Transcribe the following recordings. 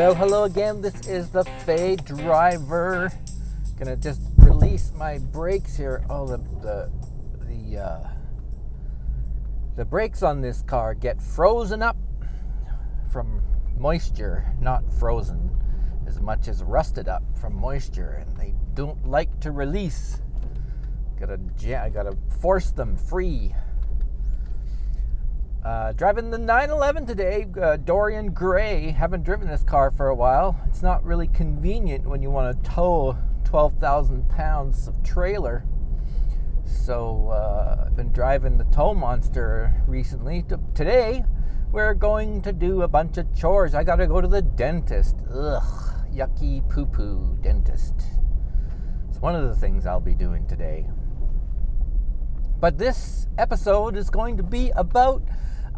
Well, hello again. This is the Fey Driver. Gonna just release my brakes here. Oh, the the the uh, the brakes on this car get frozen up from moisture, not frozen as much as rusted up from moisture, and they don't like to release. Gotta I gotta force them free. Uh, driving the 911 today, uh, Dorian Gray. Haven't driven this car for a while. It's not really convenient when you want to tow 12,000 pounds of trailer. So uh, I've been driving the tow monster recently. Today, we're going to do a bunch of chores. I gotta go to the dentist. Ugh, yucky poo poo dentist. It's one of the things I'll be doing today. But this episode is going to be about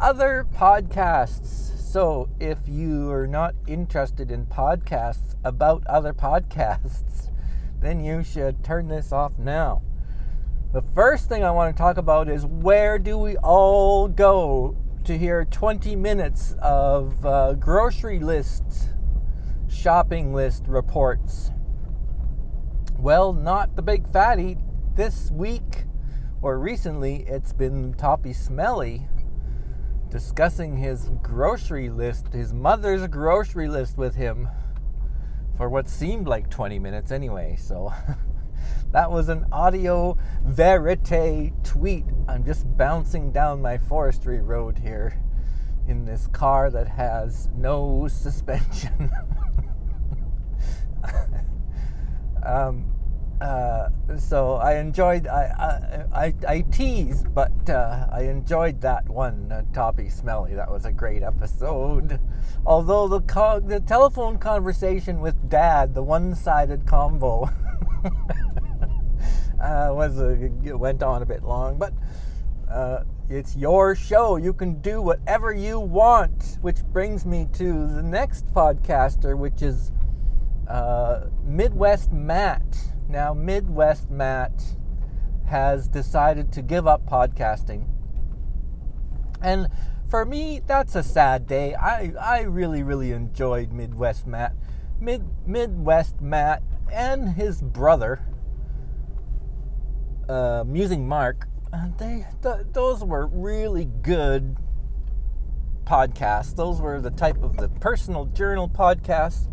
other podcasts. So if you are not interested in podcasts about other podcasts, then you should turn this off now. The first thing I want to talk about is where do we all go to hear 20 minutes of uh, grocery list, shopping list reports? Well, not the big fatty. This week or recently, it's been Toppie Smellie discussing his grocery list, his mother's grocery list with him for what seemed like 20 minutes anyway. So that was an audio verite tweet. I'm just bouncing down my forestry road here in this car that has no suspension. um, uh, so I enjoyed. I I, I, I teased, but uh, I enjoyed that one, uh, Toppie Smellie. That was a great episode. Although the co- the telephone conversation with Dad, the one-sided combo, uh, was a, went on a bit long, but. Uh, it's your show. You can do whatever you want, which brings me to the next podcaster, which is uh, Midwest Matt. Now, Midwest Matt has decided to give up podcasting. And for me, that's a sad day. I, I really, really enjoyed Midwest Matt. Mid, Midwest Matt and his brother, uh, Musing Mark, they th- those were really good podcasts. Those were the type of the personal journal podcasts.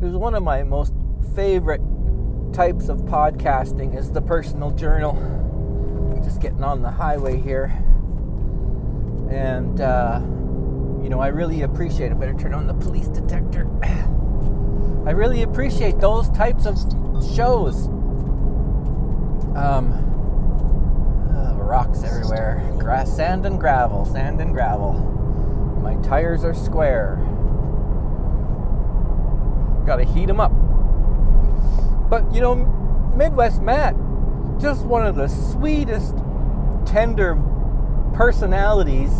It was one of my most favorite types of podcasting is the personal journal. Just getting on the highway here. And, uh, you know, I really appreciate it. Better turn on the police detector. I really appreciate those types of shows. Um, uh, rocks everywhere. Grass, sand, and gravel. Sand and gravel. My tires are square. Gotta heat them up. But you know, Midwest Matt, just one of the sweetest, tender personalities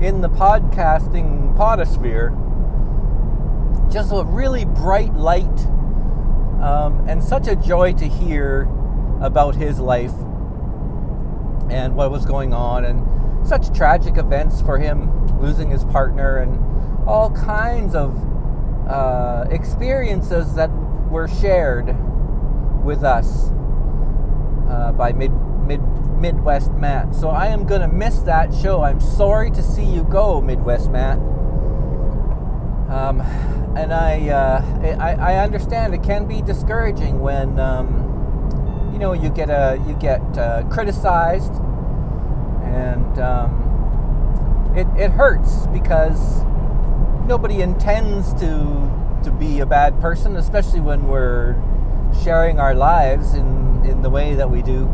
in the podcasting podosphere. Just a really bright light, um, and such a joy to hear about his life and what was going on, and such tragic events for him, losing his partner, and all kinds of uh, experiences that were shared with us uh, by mid, mid, Midwest Matt. So I am going to miss that show. I'm sorry to see you go, Midwest Matt. Um, and I, uh, I, I understand it can be discouraging when um, you know you get a you get uh, criticized, and um, it, it hurts because nobody intends to to be a bad person, especially when we're sharing our lives in, in the way that we do.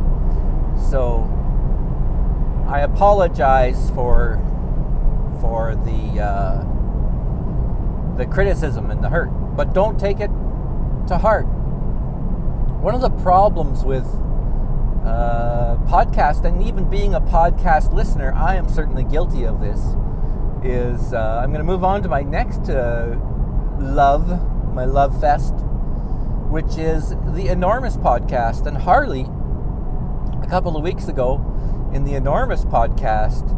So I apologize for for the uh, the criticism and the hurt, but don't take it to heart. One of the problems with uh, podcast and even being a podcast listener, I am certainly guilty of this. Is uh, I'm going to move on to my next uh, love, my love fest, which is the Enormous podcast. And Harley, a couple of weeks ago, in the Enormous podcast,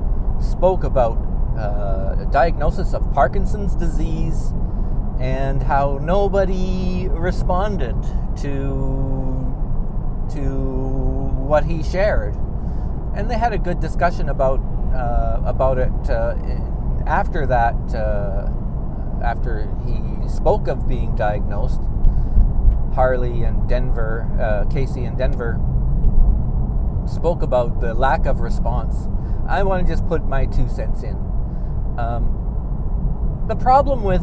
spoke about uh, a diagnosis of Parkinson's disease and how nobody responded to to what he shared. And they had a good discussion about uh, about it uh, after that. Uh, after he spoke of being diagnosed, Harley and Denver, uh, KC and Denver spoke about the lack of response. I want to just put my two cents in. Um, the problem with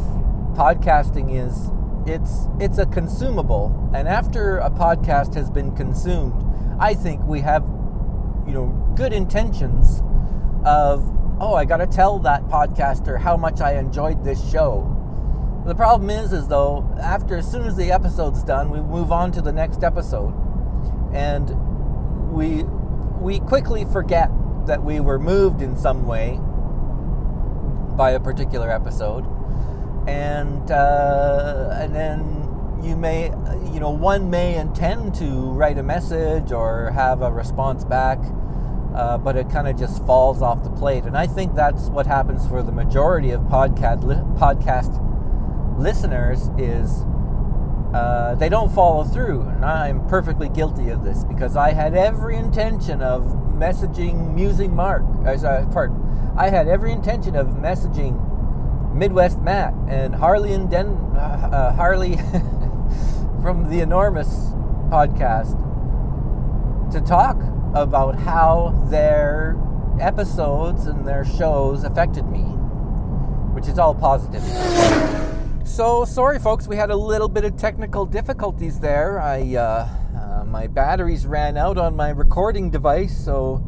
podcasting is it's it's a consumable, and after a podcast has been consumed, I think we have you know good intentions of oh I got to tell that podcaster how much I enjoyed this show. The problem is is though after as soon as the episode's done, we move on to the next episode, and we we quickly forget that we were moved in some way by a particular episode, and uh, and then you may you know one may intend to write a message or have a response back. Uh, but it kind of just falls off the plate, and I think that's what happens for the majority of podcast li- podcast listeners is uh, they don't follow through. And I'm perfectly guilty of this because I had every intention of messaging Musing Mark. Uh, pardon. I had every intention of messaging Midwest Matt and Harley and Den uh, uh Harley from the Enormous podcast to talk about how their episodes and their shows affected me, which is all positive. So sorry, folks, we had a little bit of technical difficulties there. I uh, uh, my batteries ran out on my recording device, so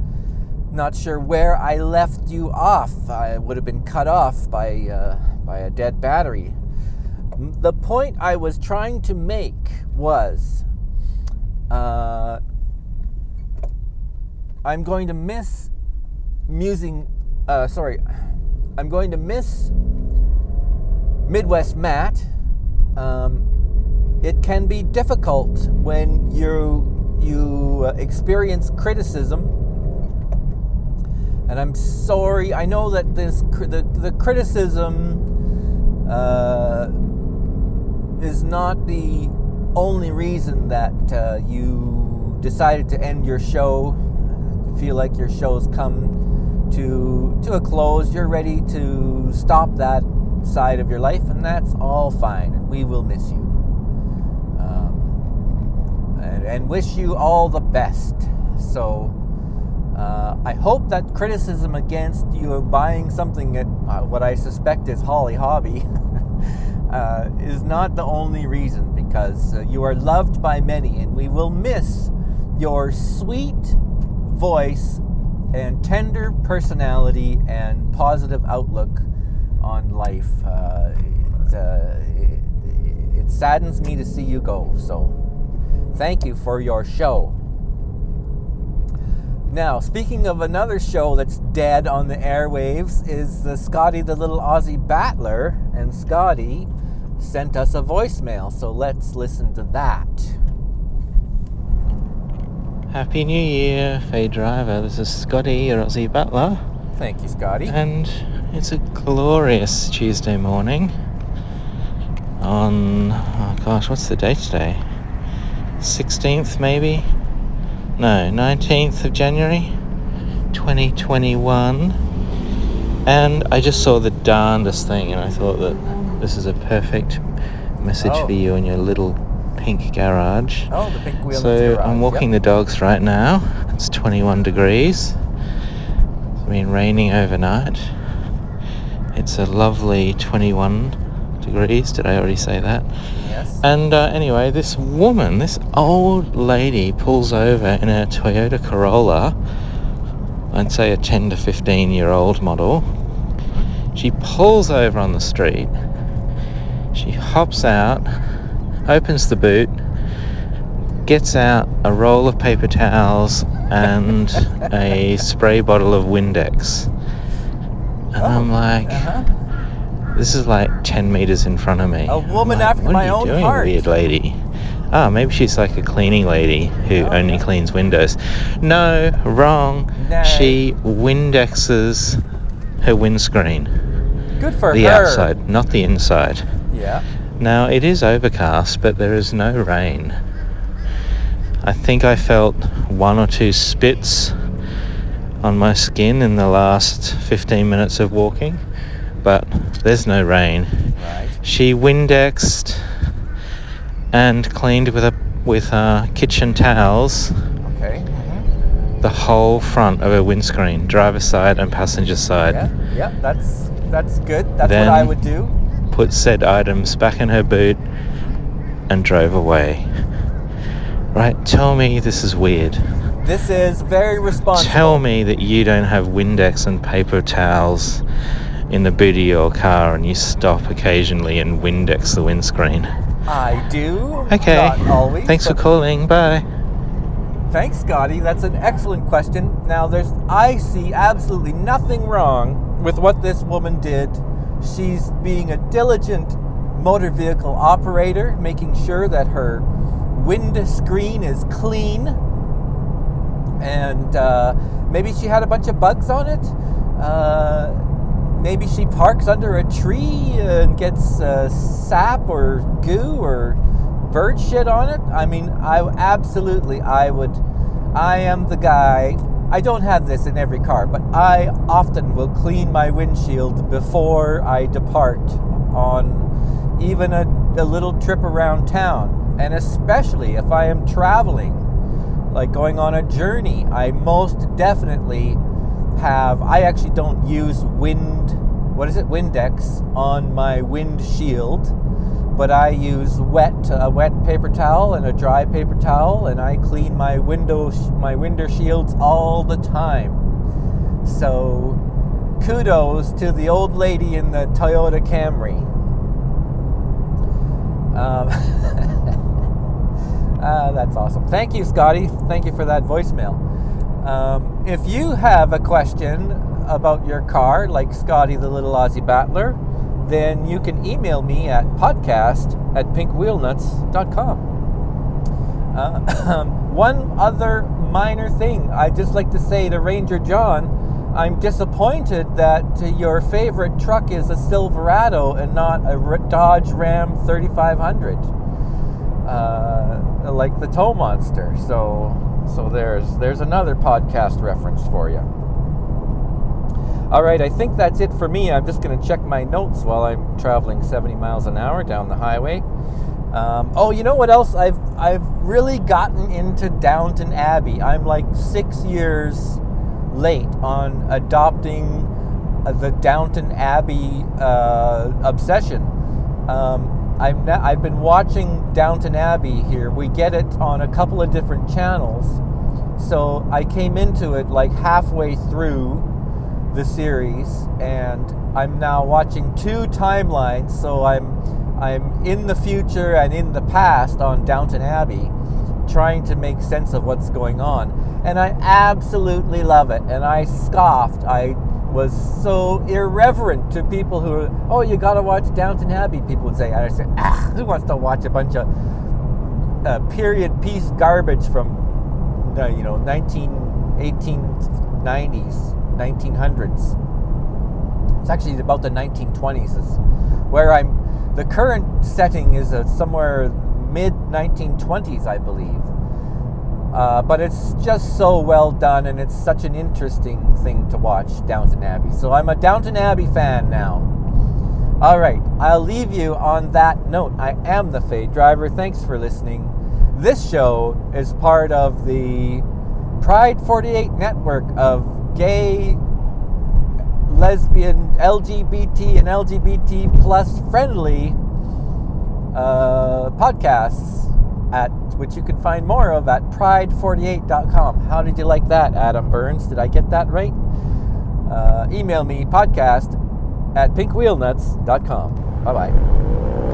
not sure where I left you off. I would have been cut off by uh, by a dead battery. The point I was trying to make was. Uh, I'm going to miss musing. Uh, sorry, I'm going to miss Midwest Matt, um, it can be difficult when you you uh, experience criticism. And I'm sorry. I know that this the the criticism uh, is not the only reason that uh, you decided to end your show. You feel like your show's come to to a close. You're ready to stop that side of your life, and that's all fine. We will miss you. Um, and, and, wish you all the best. So, uh, I hope that criticism against you buying something at uh, what I suspect is Holly Hobby uh, is not the only reason, because uh, you are loved by many, and we will miss your sweet voice and tender personality and positive outlook on life. Uh, it, uh, it, it saddens me to see you go. So, thank you for your show. Now, speaking of another show that's dead on the airwaves, is the Scotty the Little Aussie Battler, and Scotty sent us a voicemail. So let's listen to that. Happy New Year, Fey Driver. This is Scotty, your Aussie Battler. Thank you, Scotty. And it's a glorious Tuesday morning on, oh gosh, what's the date today? 16th, maybe? No, 19th of January 2021. And I just saw the darndest thing, and I thought that this is a perfect message oh. for you in your little pink garage. Oh, the pink wheel. So I'm walking yep. the dogs right now. It's 21 degrees. It's been raining overnight. It's a lovely 21 degrees. Did I already say that? Yes. And uh, anyway, this woman, this old lady, pulls over in a Toyota Corolla. I'd say a 10 to 15 year old model. She pulls over on the street. She hops out, opens the boot, gets out a roll of paper towels and a spray bottle of Windex. And oh, I'm like, uh-huh. this is like 10 meters in front of me. A woman like, after my own doing, heart. Weird lady. Ah, maybe she's like a cleaning lady who oh. only cleans windows. No, wrong. No. She Windexes her windscreen. Good for the her. The outside, not the inside. Yeah. Now it is overcast, but there is no rain. I think I felt one or two spits on my skin in the last 15 minutes of walking, but there's no rain. Right. She Windexed and cleaned with a with uh, kitchen towels Okay. hmm the whole front of her windscreen, driver side and passenger side. Yeah. Yeah. That's that's good. That's Then- what I would do. Put said items back in her boot and drove away. Right, tell me this is weird. This is very responsible. Tell me that you don't have Windex and paper towels in the boot of your car and you stop occasionally and Windex the windscreen. I do. Okay. Not always. Thanks for calling. Bye. Thanks, Scotty. That's an excellent question. Now, there's I see absolutely nothing wrong with what this woman did. She's being a diligent motor vehicle operator, making sure that her windscreen is clean, and uh, maybe she had a bunch of bugs on it. Uh, maybe she parks under a tree and gets uh, sap or goo or bird shit on it. I mean, I absolutely, I would, I am the guy. I don't have this in every car, but I often will clean my windshield before I depart on even a, a little trip around town. And especially if I am traveling, like going on a journey, I most definitely have. I actually don't use wind, what is it, Windex on my windshield, but I use wet a wet paper towel and a dry paper towel, and I clean my window my window shields all the time. So, kudos to the old lady in the Toyota Camry. Um, Ah, that's awesome. Thank you, Scotty. Thank you for that voicemail. Um, if you have a question about your car, like Scotty the Little Aussie Battler, then you can email me at podcast at pinkwheelnuts.com. Uh, one other minor thing I'd just like to say to Ranger John I'm disappointed that your favorite truck is a Silverado and not a Dodge Ram 3500 uh, like the tow monster. So, so there's there's another podcast reference for you. All right, I think that's it for me. I'm just going to check my notes while I'm traveling 70 miles an hour down the highway. Um, oh, you know what else? I've I've really gotten into Downton Abbey. I'm like six years late on adopting uh, the Downton Abbey uh, obsession. Um, I've, I've been watching Downton Abbey here. We get it on a couple of different channels. So I came into it like halfway through the series, and I'm now watching two timelines. So I'm I'm in the future and in the past on Downton Abbey, trying to make sense of what's going on, and I absolutely love it. And I scoffed. I was so irreverent to people who are, oh, you gotta watch Downton Abbey, people would say. I said, ah, who wants to watch a bunch of uh, period piece garbage from, uh, you know, 19, 1890s, 1900s. It's actually about the 1920s is where I'm, the current setting is uh, somewhere mid 1920s, I believe. Uh, but it's just so well done, and it's such an interesting thing to watch Downton Abbey. So I'm a Downton Abbey fan now. All right, I'll leave you on that note. I am the Fey Driver. Thanks for listening. This show is part of the Pride 48 network of gay, lesbian, LGBT, and LGBT plus friendly uh, podcasts at which you can find more of at pride48.com. How did you like that, Adam Burns? Did I get that right? Uh, email me podcast at pinkwheelnuts.com. Bye bye.